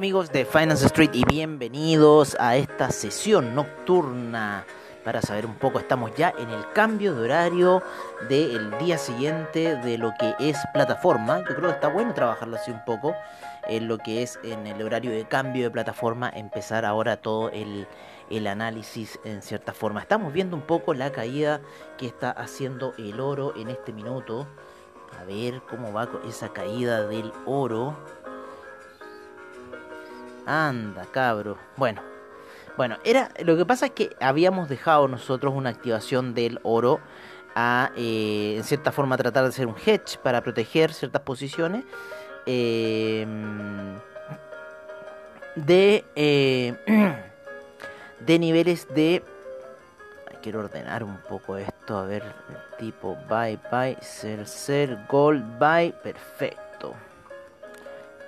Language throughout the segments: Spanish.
Amigos de Finance Street y bienvenidos a esta sesión nocturna. Para saber un poco, estamos ya en el cambio de horario del día siguiente de lo que es plataforma. Yo creo que está bueno trabajarlo así un poco en lo que es en el horario de cambio de plataforma, empezar ahora todo el, el análisis en cierta forma. Estamos viendo un poco la caída que está haciendo el oro en este minuto. A ver cómo va esa caída del oro. Anda, cabro. Bueno, bueno, era lo que pasa es que habíamos dejado nosotros una activación del oro a, eh, en cierta forma, tratar de hacer un hedge para proteger ciertas posiciones em, de eh, de niveles de quiero ordenar un poco esto a ver tipo buy buy sell sell gold buy perfecto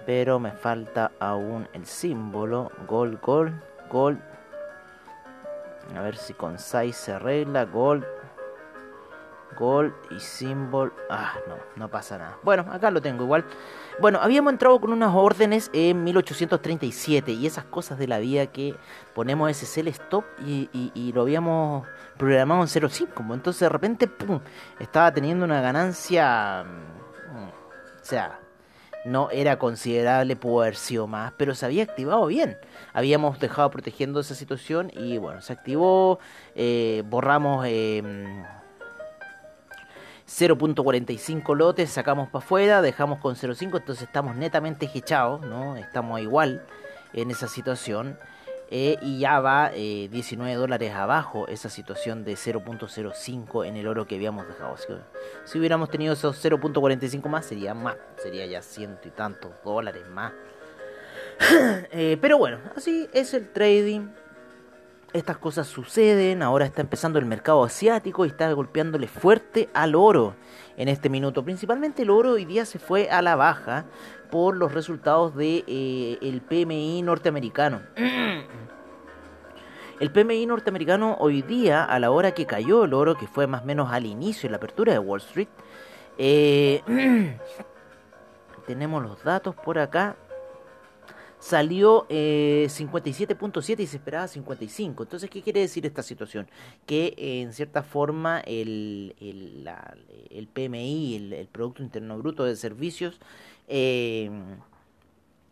pero me falta aún el símbolo. Gold gold gold a ver si con size se arregla. Gold gold y símbolo. Ah no no pasa nada. Bueno acá lo tengo igual. Bueno habíamos entrado con unas órdenes en 1837 y esas cosas de la vida que ponemos ese sell stop y, y, lo habíamos programado en 0.5 entonces de repente estaba teniendo una ganancia mm, o sea no era considerable, pudo haber sido más, pero se había activado bien. Habíamos dejado protegiendo esa situación y bueno, se activó, eh, borramos 0.45 em, lotes, sacamos para afuera, dejamos con 0.5, entonces estamos netamente hechados, ¿no? Estamos igual en esa situación. Eh, y ya va 19 eh, dólares abajo esa situación de 0.05 en el oro que habíamos dejado. si hubiéramos tenido esos 0.45 más, sería más, sería ya ciento y tantos dólares más. Eh, pero bueno, así es el trading. Estas cosas suceden, ahora está empezando el mercado asiático y está golpeándole fuerte al oro en este minuto. Principalmente el oro hoy día se fue a la baja por los resultados de el PMI norteamericano. El PMI norteamericano hoy día, a la hora que cayó el oro, que fue más o menos al inicio de la apertura de Wall Street, eh, tenemos los datos por acá. Salió 57.7 eh, y se esperaba 55. Entonces, ¿qué quiere decir esta situación? Que en cierta forma el, el, PMI, el, Producto Interno Bruto de Servicios, eh,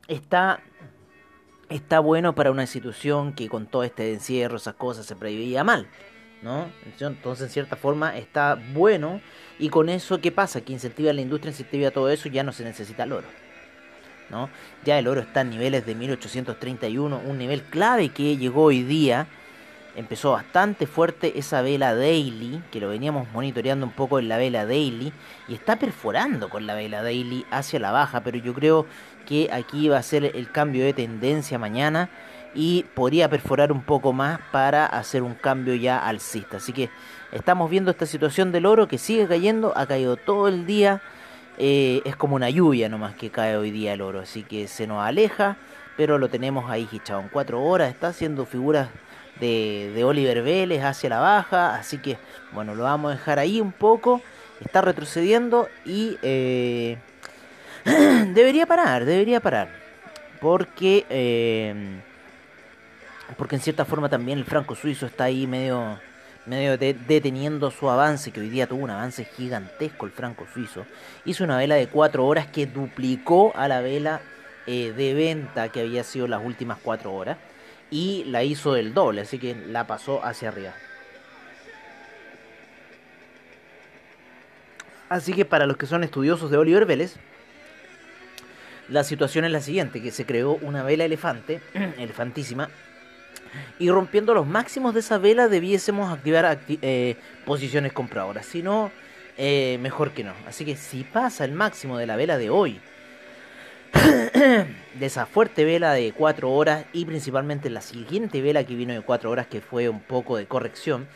está está bueno para una institución que con todo este encierro, esas cosas, se preveía mal, ¿no? Entonces, en cierta forma, está bueno. Y con eso, ¿qué pasa? Que incentiva la industria, incentiva todo eso, ya no se necesita el oro. ¿No? Ya el oro está en niveles de 1831, un nivel clave que llegó hoy día. Empezó bastante fuerte esa vela daily, que lo veníamos monitoreando un poco en la vela daily, y está perforando con la vela daily hacia la baja, pero yo creo que aquí va a ser el cambio de tendencia mañana y podría perforar un poco más para hacer un cambio ya alcista. Así que estamos viendo esta situación del oro que sigue cayendo, ha caído todo el día, eh, es como una lluvia nomás que cae hoy día el oro, así que se nos aleja, pero lo tenemos ahí hichado en cuatro horas, está haciendo figuras de, de Oliver Vélez hacia la baja, así que bueno, lo vamos a dejar ahí un poco, está retrocediendo y... Eh, debería parar, debería parar. Porque, eh, porque en cierta forma también el franco suizo está ahí medio, medio deteniendo su avance, que hoy día tuvo un avance gigantesco el franco suizo. Hizo una vela de 4 horas que duplicó a la vela eh, de venta que había sido las últimas 4 horas. Y la hizo del doble, así que la pasó hacia arriba. Así que para los que son estudiosos de Oliver Vélez, la situación es la siguiente, que se creó una vela elefante, elefantísima, y rompiendo los máximos de esa vela debiésemos activar eh, posiciones compradoras. Si no, eh, mejor que no. Así que si pasa el máximo de la vela de hoy, de esa fuerte vela de 4 horas y principalmente la siguiente vela que vino de 4 horas que fue un poco de corrección,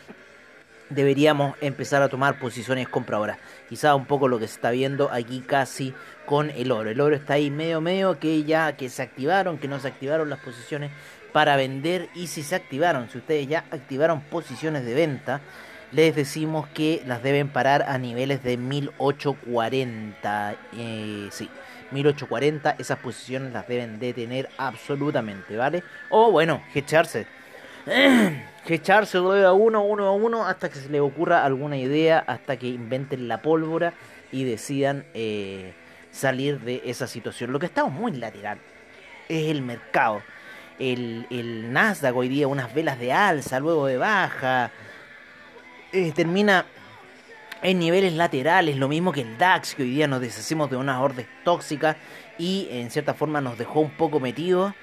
deberíamos empezar a tomar posiciones compradoras. Quizá un poco lo que se está viendo aquí casi con el oro. El oro está ahí medio medio que ya que se activaron, que no se activaron las posiciones para vender y si se activaron, si ustedes ya activaron posiciones de venta, les decimos que las deben parar a niveles de 1840. Eh, sí, 1840, esas posiciones las deben de tener absolutamente, ¿vale? O bueno, echarse. echarse 2 a 1, 1 a 1, hasta que se les ocurra alguna idea, hasta que inventen la pólvora y decidan eh, salir de esa situación. Lo que estamos muy lateral es el mercado. El, el Nasdaq hoy día unas velas de alza, luego de baja. Eh, termina en niveles laterales, lo mismo que el DAX, que hoy día nos deshacemos de unas órdenes tóxicas y en cierta forma nos dejó un poco metidos.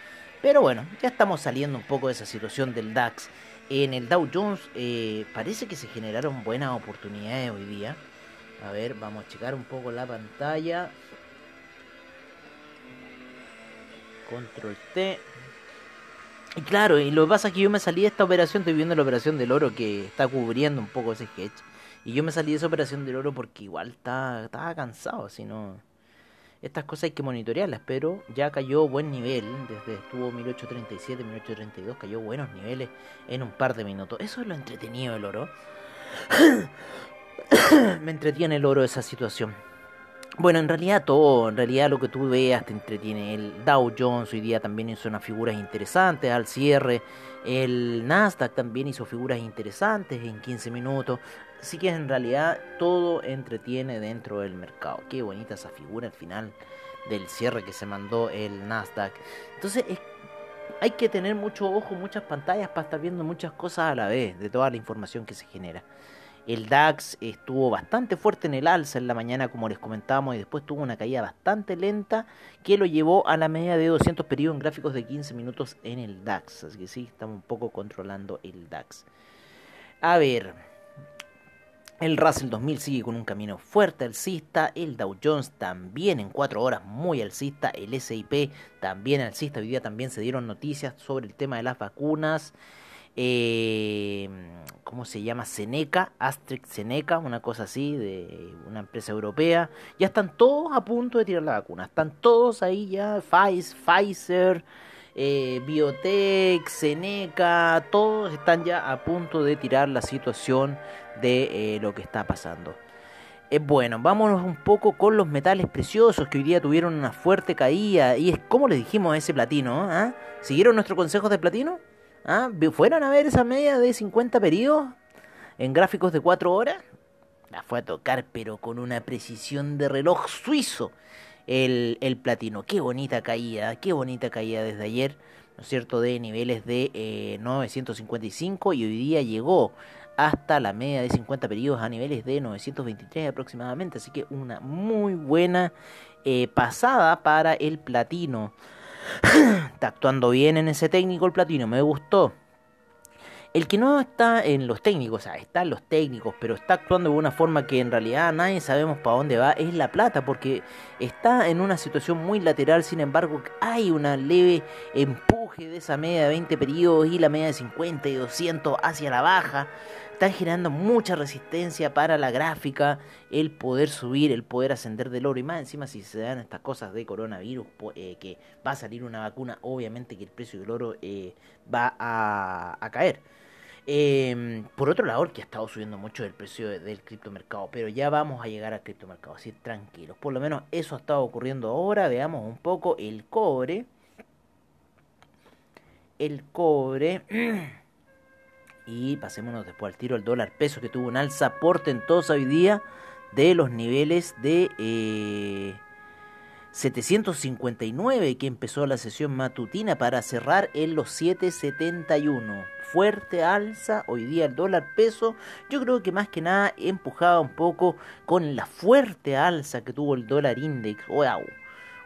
Pero bueno, ya estamos saliendo un poco de esa situación del DAX. En el Dow Jones eh, parece que se generaron buenas oportunidades hoy día. A ver, vamos a checar un poco la pantalla. Control T. Y claro, y lo que pasa es que yo me salí de esta operación, estoy viendo la operación del oro que está cubriendo un poco ese sketch. Y yo me salí de esa operación del oro porque igual estaba, cansado, si no... Estas cosas hay que monitorearlas, pero ya cayó buen nivel, desde estuvo 1837, 1832, cayó buenos niveles en un par de minutos. Eso es lo entretenido del oro. me entretiene el oro esa situación. Bueno, en realidad todo, en realidad lo que tú veas te entretiene. El Dow Jones hoy día también hizo unas figuras interesantes al cierre. El Nasdaq también hizo figuras interesantes en 15 minutos. Así que en realidad todo entretiene dentro del mercado. Qué bonita esa figura al final del cierre que se mandó el Nasdaq. Entonces hay que tener mucho ojo, muchas pantallas para estar viendo muchas cosas a la vez de toda la información que se genera. El DAX estuvo bastante fuerte en el alza en la mañana, como les comentábamos, y después tuvo una caída bastante lenta que lo llevó a la media de 200 periodos en gráficos de 15 minutos en el DAX. Así que sí, estamos un poco controlando el DAX. A ver, el Russell 2000 sigue con un camino fuerte alcista, el Dow Jones también en 4 horas muy alcista, el SIP también alcista, hoy día también se dieron noticias sobre el tema de las vacunas eh, ¿cómo se llama? Seneca, Astrix Seneca, una cosa así, de una empresa europea. Ya están todos a punto de tirar la vacuna, están todos ahí ya, Pfizer, eh, Biotech, Seneca, todos están ya a punto de tirar la situación de eh, lo que está pasando. Bueno, vámonos un poco con los metales preciosos que hoy día tuvieron una fuerte caída. Y es como les dijimos a ese platino. ¿ah? ¿Siguieron nuestros consejos de platino? ¿Ah? ¿Fueron a ver esa media de 50 periodos en gráficos de 4 horas? La fue a tocar, pero con una precisión de reloj suizo. El, el platino. Qué bonita caída, qué bonita caída desde ayer, ¿no es cierto? De niveles de 955 eh, y hoy día llegó hasta la media de 50 periodos a niveles de 923 aproximadamente. Así que una muy buena eh, pasada para el platino. está actuando bien en ese técnico el platino, me gustó. El que no está en los técnicos, o sea, está en los técnicos, pero está actuando de una forma que en realidad nadie sabemos para dónde va, es la plata, porque está en una situación muy lateral, sin embargo hay una leve empuje de esa media de 20 periodos y la media de 50 y 200 hacia la baja están generando mucha resistencia para la gráfica, el poder subir, el poder ascender del oro. Y más encima si se dan estas cosas de coronavirus, eh, que va a salir una vacuna, obviamente que el precio del oro eh, va a, caer. Em, por otro lado, que ha estado subiendo mucho el precio del criptomercado, pero ya vamos a llegar al criptomercado, así tranquilos. Por lo menos eso ha estado ocurriendo ahora. Veamos un poco el cobre. El cobre. Y pasémonos después al tiro al dólar peso que tuvo un alza portentosa hoy día de los niveles de 759 eh, que empezó la sesión matutina para cerrar en los 771. Fuerte alza hoy día el dólar peso. Yo creo que más que nada empujaba un poco con la fuerte alza que tuvo el dólar index. Wow.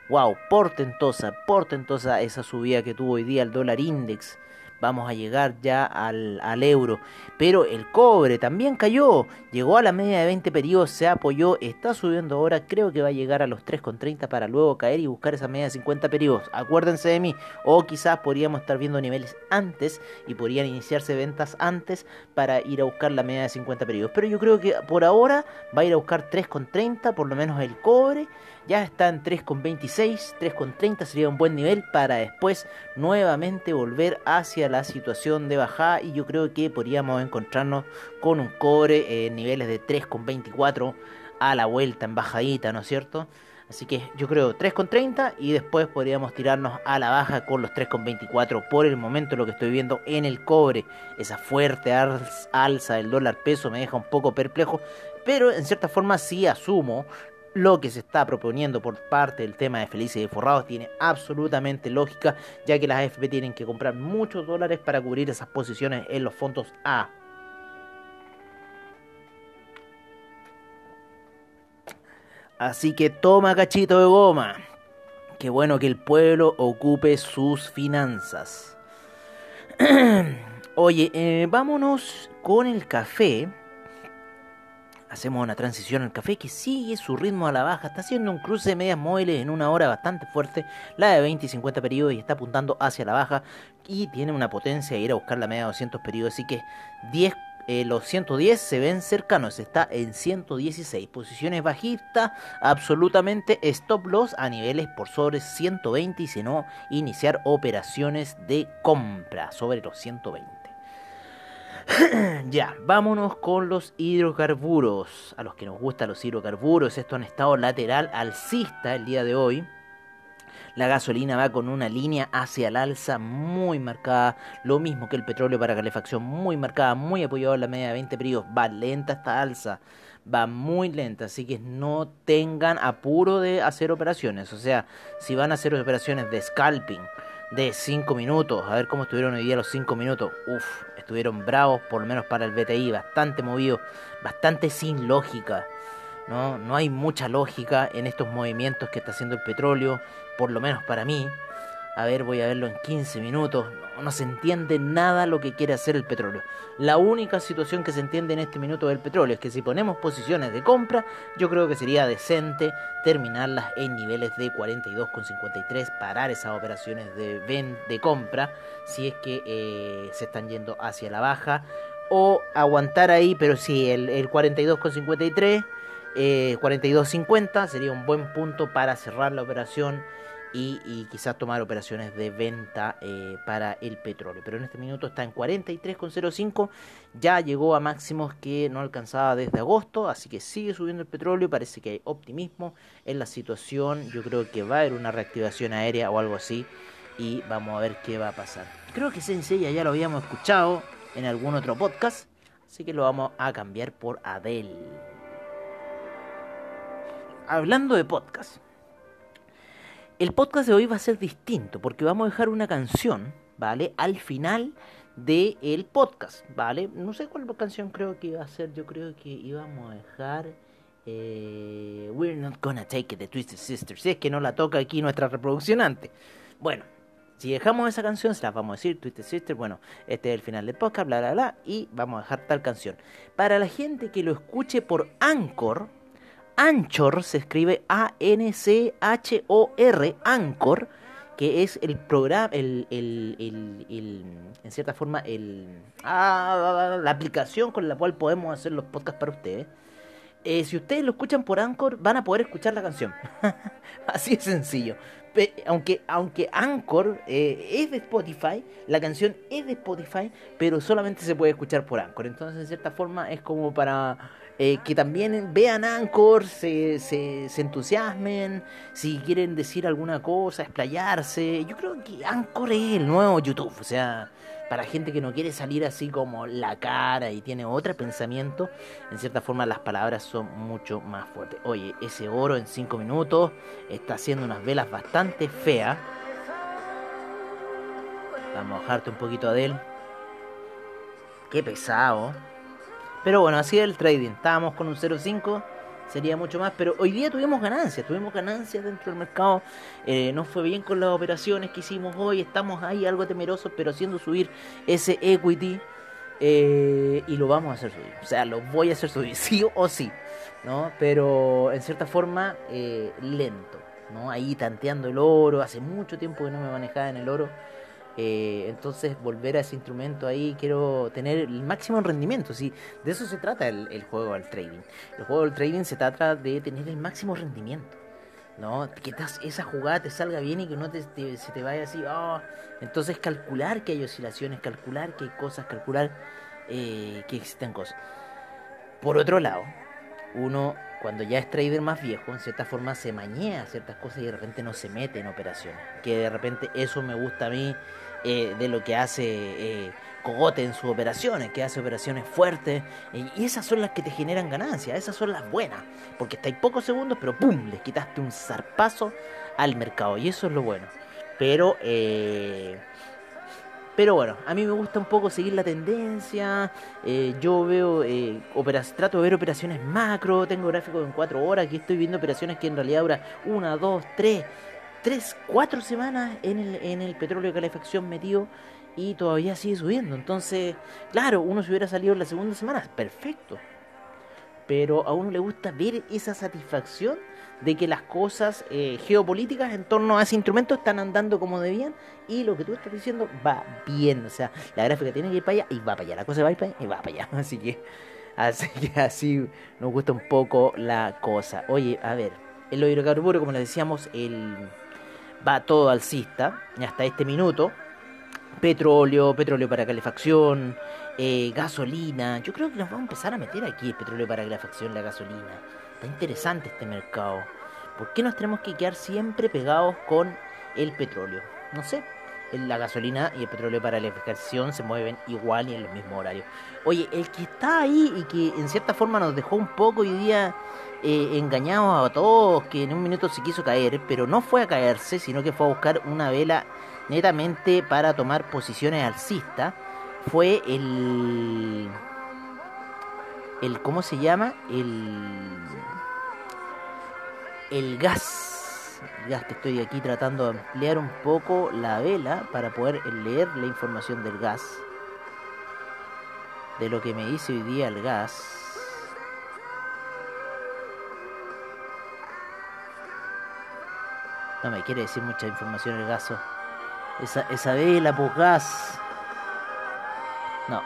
Wow, portentosa, portentosa esa subida que tuvo hoy día el dólar index vamos a llegar ya al, al, euro. Pero el cobre también cayó, llegó a la media de 20 periodos, se apoyó, está subiendo ahora, creo que va a llegar a los 3,30 para luego caer y buscar esa media de 50 periodos. Acuérdense de mí, o quizás podríamos estar viendo niveles antes y podrían iniciarse ventas antes para ir a buscar la media de 50 periodos. Pero yo creo que por ahora va a ir a buscar 3,30, por lo menos el cobre ya está en 3,26, 3,30 sería un buen nivel para después nuevamente volver hacia la situación de bajada y yo creo que podríamos encontrarnos con un cobre en niveles de 3,24 a la vuelta en bajadita, ¿no es cierto? Así que yo creo 3,30 y después podríamos tirarnos a la baja con los 3,24 por el momento lo que estoy viendo en el cobre. Esa fuerte alza del dólar peso me deja un poco perplejo, pero en cierta forma sí asumo lo que se está proponiendo por parte del tema de Felices y Forrados tiene absolutamente lógica, ya que las AFP tienen que comprar muchos dólares para cubrir esas posiciones en los fondos A. Así que toma cachito de goma. Qué bueno que el pueblo ocupe sus finanzas. Oye, eh, vámonos con el café hacemos una transición al café que sigue su ritmo a la baja, está haciendo un cruce de medias móviles en una hora bastante fuerte, la de 20 y 50 periodos y está apuntando hacia la baja y tiene una potencia de ir a buscar la media de 200 periodos, así que 10 eh, los 110 se ven cercanos, está en 116. Posiciones bajistas, absolutamente stop loss a niveles por sobre 120 y si no, iniciar operaciones de compra sobre los 120. ya, vámonos con los hidrocarburos. A los que nos gustan los hidrocarburos, esto en estado lateral alcista el día de hoy. La gasolina va con una línea hacia el alza muy marcada, lo mismo que el petróleo para calefacción, muy marcada, muy apoyado en la media de 20 periodos. Va lenta esta alza, va muy lenta, así que no tengan apuro de hacer operaciones. O sea, si van a hacer operaciones de scalping de 5 minutos, a ver cómo estuvieron hoy día los 5 minutos. Uf, estuvieron bravos, por lo menos para el BTI, bastante movido, bastante sin lógica. ¿no? no hay mucha lógica en estos movimientos que está haciendo el petróleo, por lo menos para mí. A ver, voy a verlo en 15 minutos. No, se entiende nada lo que quiere hacer el petróleo. La única situación que se entiende en este minuto del petróleo es que si ponemos posiciones de compra, yo creo que sería decente terminarlas en niveles de 42,53, parar esas operaciones de, de compra si es que eh, se están yendo hacia la baja, o aguantar ahí, pero sí, el, el 42,53, eh, 42,50 sería un buen punto para cerrar la operación y, quizás tomar operaciones de venta eh, para el petróleo. Pero en este minuto está en 43,05, ya llegó a máximos que no alcanzaba desde agosto, así que sigue subiendo el petróleo, parece que hay optimismo en la situación, yo creo que va a haber una reactivación aérea o algo así y vamos a ver qué va a pasar. Creo que Sensei ya lo habíamos escuchado en algún otro podcast, así que lo vamos a cambiar por Adele. Hablando de podcast, el podcast de hoy va a ser distinto porque vamos a dejar una canción, ¿vale? Al final del el podcast, ¿vale? No sé cuál canción creo que iba a ser, yo creo que íbamos a dejar... Eh, We're not gonna take it de Twisted Sister, si es que no la toca aquí nuestra reproducción antes. Bueno, si dejamos esa canción, se la vamos a decir, Twisted Sister, bueno, este es el final del podcast, bla, bla, bla, y vamos a dejar tal canción. Para la gente que lo escuche por Anchor, Anchor se escribe A-N-C-H-O-R, Anchor, que es el programa, el, el, el, en cierta forma, el, ah, la aplicación con la cual podemos hacer los podcasts para ustedes. Eh, si ustedes lo escuchan por Anchor, van a poder escuchar la canción. Así de sencillo. aunque, aunque Anchor eh, es de Spotify, la canción es de Spotify, pero solamente se puede escuchar por Anchor. Entonces, en cierta forma, es como para eh, que también vean Anchor, se, se, se, entusiasmen, si quieren decir alguna cosa, explayarse. Yo creo que Anchor es el nuevo YouTube, o sea, para gente que no quiere salir así como la cara y tiene otro pensamiento, en cierta forma las palabras son mucho más fuertes. Oye, ese oro en 5 minutos está haciendo unas velas bastante feas. Vamos a bajarte un poquito de él. Qué pesado. Pero bueno, así es el trading. Estábamos con un 0.5, sería mucho más. Pero hoy día tuvimos ganancias, tuvimos ganancias dentro del mercado. Eh, nos fue bien con las operaciones que hicimos hoy. Estamos ahí algo temerosos, pero haciendo subir ese equity. Eh, y lo vamos a hacer subir. O sea, lo voy a hacer subir, sí o sí. ¿no? Pero en cierta forma, eh, lento. ¿no? Ahí tanteando el oro. Hace mucho tiempo que no me manejaba en el oro. Eh, entonces volver a ese instrumento ahí, quiero tener el máximo rendimiento. ¿sí? De eso se trata el, juego del trading. El juego del trading se trata de tener el máximo rendimiento. ¿no? Que esa jugada te salga bien y que no te, se te vaya así. Oh. Entonces calcular que hay oscilaciones, calcular que hay cosas, calcular eh, que existen cosas. Por otro lado, uno cuando ya es trader más viejo, en cierta forma se mañea ciertas cosas y de repente no se mete en operaciones. Que de repente eso me gusta a mí eh, de lo que hace eh, Cogote en sus operaciones, que hace operaciones fuertes. y esas son las que te generan ganancias, esas son las buenas. Porque estáis pocos segundos, pero ¡pum! Les quitaste un zarpazo al mercado. Y eso es lo bueno. Pero... Eh, pero bueno, a mí me gusta un poco seguir la tendencia. Eh, yo veo, eh, trato de ver operaciones macro. Tengo gráficos en 4 horas. Aquí estoy viendo operaciones que en realidad duran 1, 2, 3, 3, 4 semanas en el, en el petróleo de calefacción metido y todavía sigue subiendo. Entonces, claro, uno se hubiera salido en la segunda semana, perfecto. Pero a uno le gusta ver esa satisfacción de que las cosas eh, geopolíticas en torno a ese instrumento están andando como debían y lo que tú estás diciendo va bien. O sea, la gráfica tiene que ir para allá y va para allá. La cosa va para allá y va para allá. Así que, así que así nos gusta un poco la cosa. Oye, a ver, el hidrocarburo, como les decíamos, el, va todo alcista hasta este minuto. Petróleo, petróleo para calefacción, eh, gasolina. Yo creo que nos vamos a empezar a meter aquí el petróleo para calefacción, la gasolina Está interesante este mercado. ¿Por qué nos tenemos que quedar siempre pegados con el petróleo? No sé. La gasolina y el petróleo para la electrificación se mueven igual y en los mismos horarios. Oye, el que está ahí y que en cierta forma nos dejó un poco hoy día eh, engañados a todos, que en un minuto se quiso caer, pero no fue a caerse, sino que fue a buscar una vela netamente para tomar posiciones alcistas, fue el el ¿cómo se llama? El el gas. El gas que estoy aquí tratando de ampliar un poco la vela para poder leer la información del gas. De lo que me dice hoy día el gas. No me quiere decir mucha información el gaso. Esa, esa vela, pues gas. No.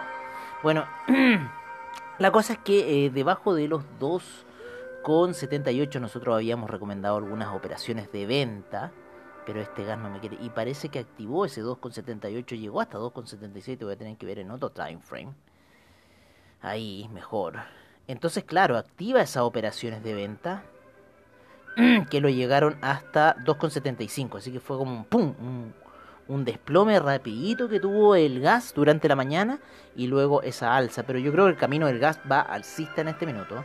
Bueno, la cosa es que eh, debajo de los dos con 78 nosotros habíamos recomendado algunas operaciones de venta, pero este gas no me quiere. Y parece que activó ese 2,78, llegó hasta 2,77, voy a tener que ver en otro time frame. Ahí, mejor. Entonces, claro, activa esas operaciones de venta que lo llegaron hasta 2,75. Así que fue como un pum, un, un, desplome rapidito que tuvo el gas durante la mañana y luego esa alza. Pero yo creo que el camino del gas va alcista en este minuto.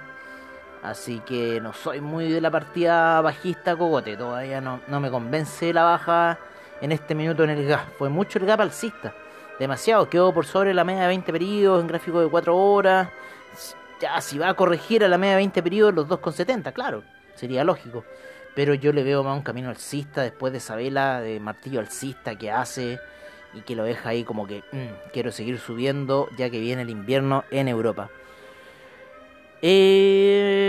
Así que no soy muy de la partida bajista cogote. Todavía no, no me convence la baja en este minuto en el gas. Fue mucho el gap alcista. Demasiado. Quedó por sobre la media de 20 periodos en gráfico de 4 horas. Ya, si va a corregir a la media de 20 periodos los 2,70, claro. Sería lógico. Pero yo le veo más un camino alcista después de esa vela de martillo alcista que hace y que lo deja ahí como que mm, quiero seguir subiendo ya que viene el invierno en Europa. Eh,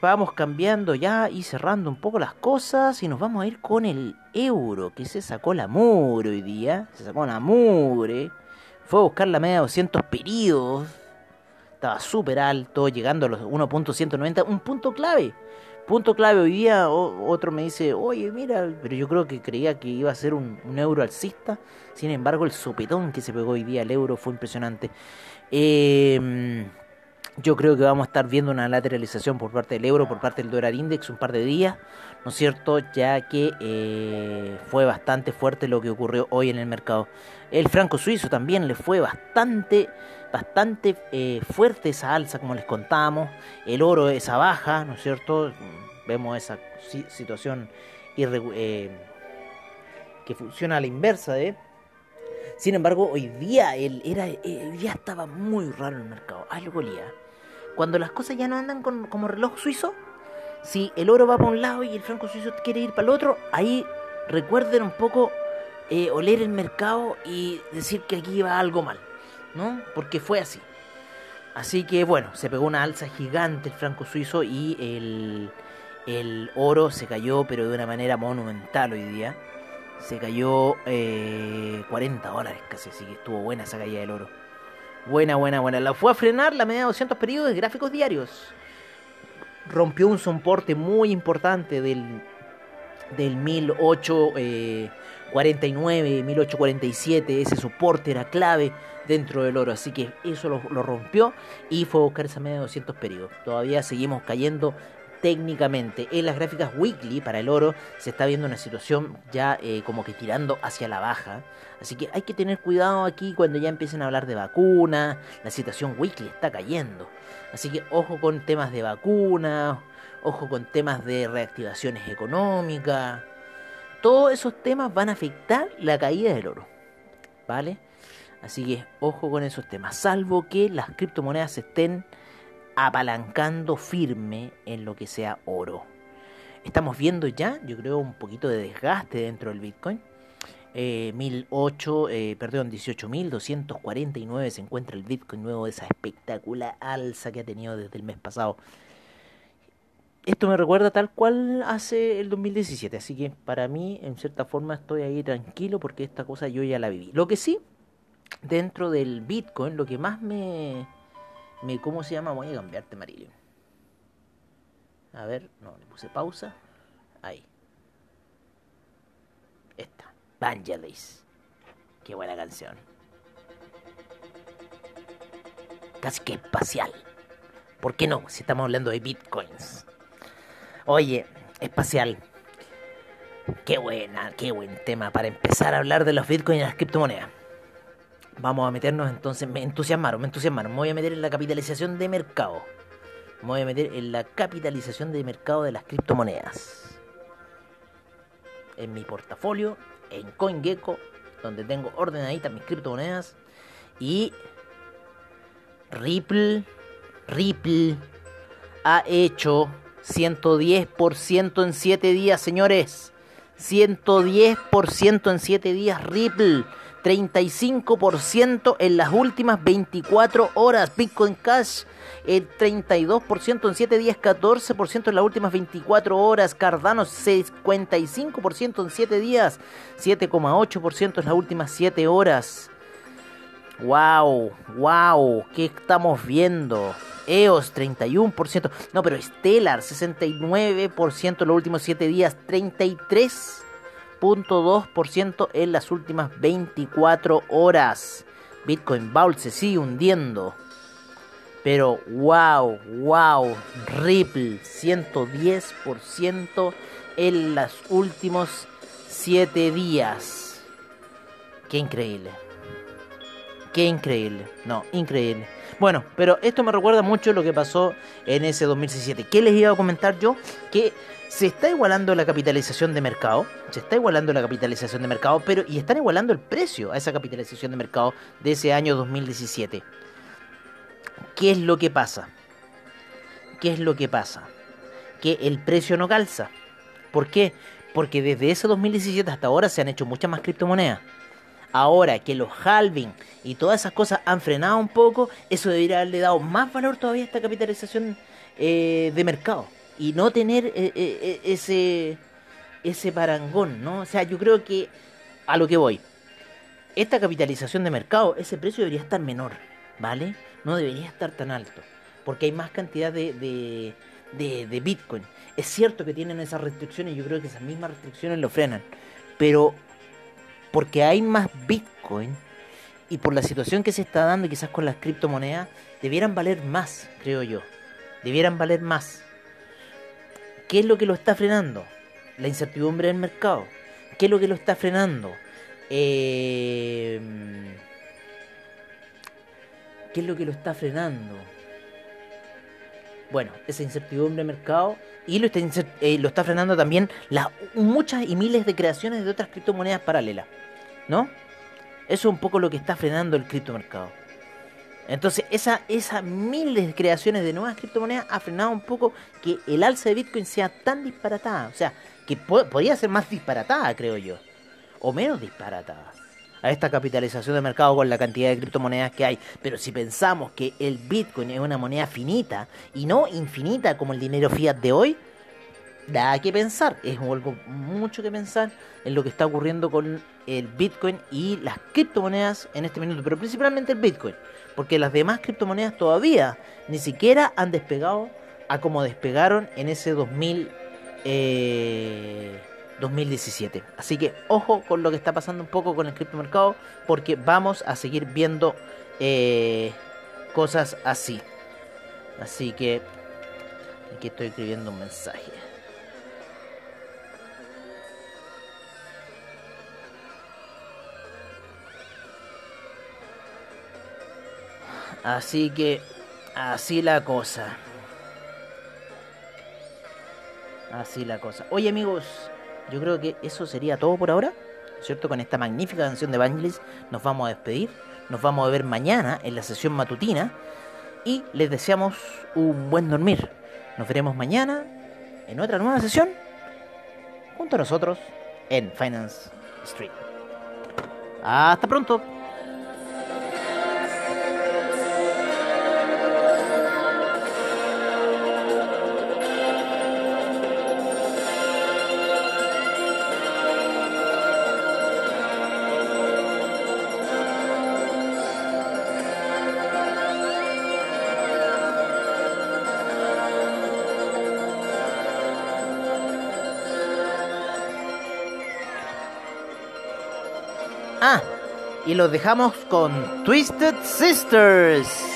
vamos cambiando ya y cerrando un poco las cosas y nos vamos a ir con el euro que se sacó la mugre hoy día. Se sacó la mugre. Fue a buscar la media de 200 periodos. Estaba súper alto, llegando a los 1.190. Un punto clave. Punto clave hoy día. otro me dice, oye, mira, pero yo creo que creía que iba a ser un, un euro alcista. Sin embargo, el sopetón que se pegó hoy día al euro fue impresionante. Eh yo creo que vamos a estar viendo una lateralización por parte del euro, por parte del dólar index, un par de días, ¿no es cierto? Ya que eh, fue bastante fuerte lo que ocurrió hoy en el mercado. El franco suizo también le fue bastante, bastante eh, fuerte esa alza, como les contamos. El oro esa baja, ¿no es cierto? Vemos esa situación eh, que funciona a la inversa de sin embargo, hoy día, el, era, hoy día estaba muy raro el mercado. Algo lía cuando las cosas ya no andan con, como reloj suizo, si el oro va para un lado y el franco suizo quiere ir para el otro, ahí recuerden un poco eh, oler el mercado y decir que aquí va algo mal, ¿no? Porque fue así. Así que bueno, se pegó una alza gigante el franco suizo y el, el oro se cayó, pero de una manera monumental hoy día. Se cayó eh, 40 dólares casi, así que estuvo buena esa caída del oro. Buena, buena, buena. La fue a frenar la media de 200 periodos de gráficos diarios. Rompió un soporte muy importante del, del 1849, 1847. Ese soporte era clave dentro del oro. Así que eso lo, rompió y fue a buscar esa media de 200 periodos. Todavía seguimos cayendo técnicamente. En las gráficas weekly para el oro se está viendo una situación ya eh, como que tirando hacia la baja. Así que hay que tener cuidado aquí cuando ya empiecen a hablar de vacunas. La situación weekly está cayendo. Así que ojo con temas de vacunas, ojo con temas de reactivaciones económicas. Todos esos temas van a afectar la caída del oro. ¿Vale? Así que ojo con esos temas. Salvo que las criptomonedas estén apalancando firme en lo que sea oro. Estamos viendo ya, yo creo, un poquito de desgaste dentro del Bitcoin. Eh, 1008, eh, perdón, 18.249 se encuentra el Bitcoin nuevo esa espectacular alza que ha tenido desde el mes pasado. Esto me recuerda tal cual hace el 2017, así que para mí, en cierta forma, estoy ahí tranquilo porque esta cosa yo ya la viví. Lo que sí, dentro del Bitcoin, lo que más me, ¿Cómo se llama? Voy a cambiarte, Marilyn. A ver, no, le puse pausa. Ahí. Esta. Vangelis. Qué buena canción. Casi que espacial. ¿Por qué no? Si estamos hablando de bitcoins. Oye, espacial. Qué buena, qué buen tema para empezar a hablar de los bitcoins y las criptomonedas. Vamos a meternos entonces, me entusiasmaron, me entusiasmaron. Me voy a meter en la capitalización de mercado. Me voy a meter en la capitalización de mercado de las criptomonedas. En mi portafolio, en CoinGecko, donde tengo ordenaditas mis criptomonedas. Y Ripple, Ripple ha hecho 110% en 7 días, señores. 110% en 7 días, Ripple. 35% en las últimas 24 horas. Bitcoin Cash, el 32% en 7 días, 14% en las últimas 24 horas. Cardano, 55% en 7 días, 7,8% en las últimas 7 horas. Wow, wow, ¿qué estamos viendo? EOS 31%, no, pero Stellar 69% en los últimos 7 días, 33 2% en las últimas 24 horas. Bitcoin Vault se sigue hundiendo. Pero wow, wow, Ripple 110% en los últimos 7 días. Qué increíble. Qué increíble. No, increíble. Bueno, pero esto me recuerda mucho lo que pasó en ese 2017. ¿Qué les iba a comentar yo? Que se está igualando la capitalización de mercado, se está igualando la capitalización de mercado, pero y están igualando el precio a esa capitalización de mercado de ese año 2017. ¿Qué es lo que pasa? ¿Qué es lo que pasa? Que el precio no calza. ¿Por qué? Porque desde ese 2017 hasta ahora se han hecho muchas más criptomonedas. Ahora que los halving y todas esas cosas han frenado un poco, eso debería haberle dado más valor todavía a esta capitalización eh, de mercado y no tener eh, eh, ese, ese parangón, ¿no? O sea, yo creo que a lo que voy, esta capitalización de mercado, ese precio debería estar menor, ¿vale? No debería estar tan alto, porque hay más cantidad de, de, de, de Bitcoin. Es cierto que tienen esas restricciones, yo creo que esas mismas restricciones lo frenan, pero porque hay más Bitcoin y por la situación que se está dando, quizás con las criptomonedas, debieran valer más, creo yo. Debieran valer más. ¿Qué es lo que lo está frenando? La incertidumbre del mercado. ¿Qué es lo que lo está frenando? Eh, ¿Qué es lo que lo está frenando? Bueno, esa incertidumbre del mercado y lo está, eh, lo está frenando también las muchas y miles de creaciones de otras criptomonedas paralelas, ¿no? Eso es un poco lo que está frenando el criptomercado. Entonces, esa, esas miles de creaciones de nuevas criptomonedas ha frenado un poco que el alza de Bitcoin sea tan disparatada. O sea, que podría ser más disparatada, creo yo. O menos disparatada. A esta capitalización de mercado con la cantidad de criptomonedas que hay. Pero si pensamos que el Bitcoin es una moneda finita y no infinita como el dinero fiat de hoy, da que pensar. Es algo mucho que pensar en lo que está ocurriendo con el Bitcoin y las criptomonedas en este minuto. Pero principalmente el Bitcoin porque las demás criptomonedas todavía ni siquiera han despegado a como despegaron en ese 2000, 2017. Eh, Así que ojo con lo que está pasando un poco con el criptomercado, porque vamos a seguir viendo eh, cosas así. Así que Aquí estoy escribiendo un mensaje. Así que, así la cosa. Así la cosa. Oye amigos, yo creo que eso sería todo por ahora. ¿Cierto? Con esta magnífica canción de Vangelis nos vamos a despedir. Nos vamos a ver mañana en la sesión matutina. Y les deseamos un buen dormir. Nos veremos mañana en otra nueva sesión. Junto a nosotros en Finance Street. Hasta pronto. Y los dejamos con Twisted Sisters.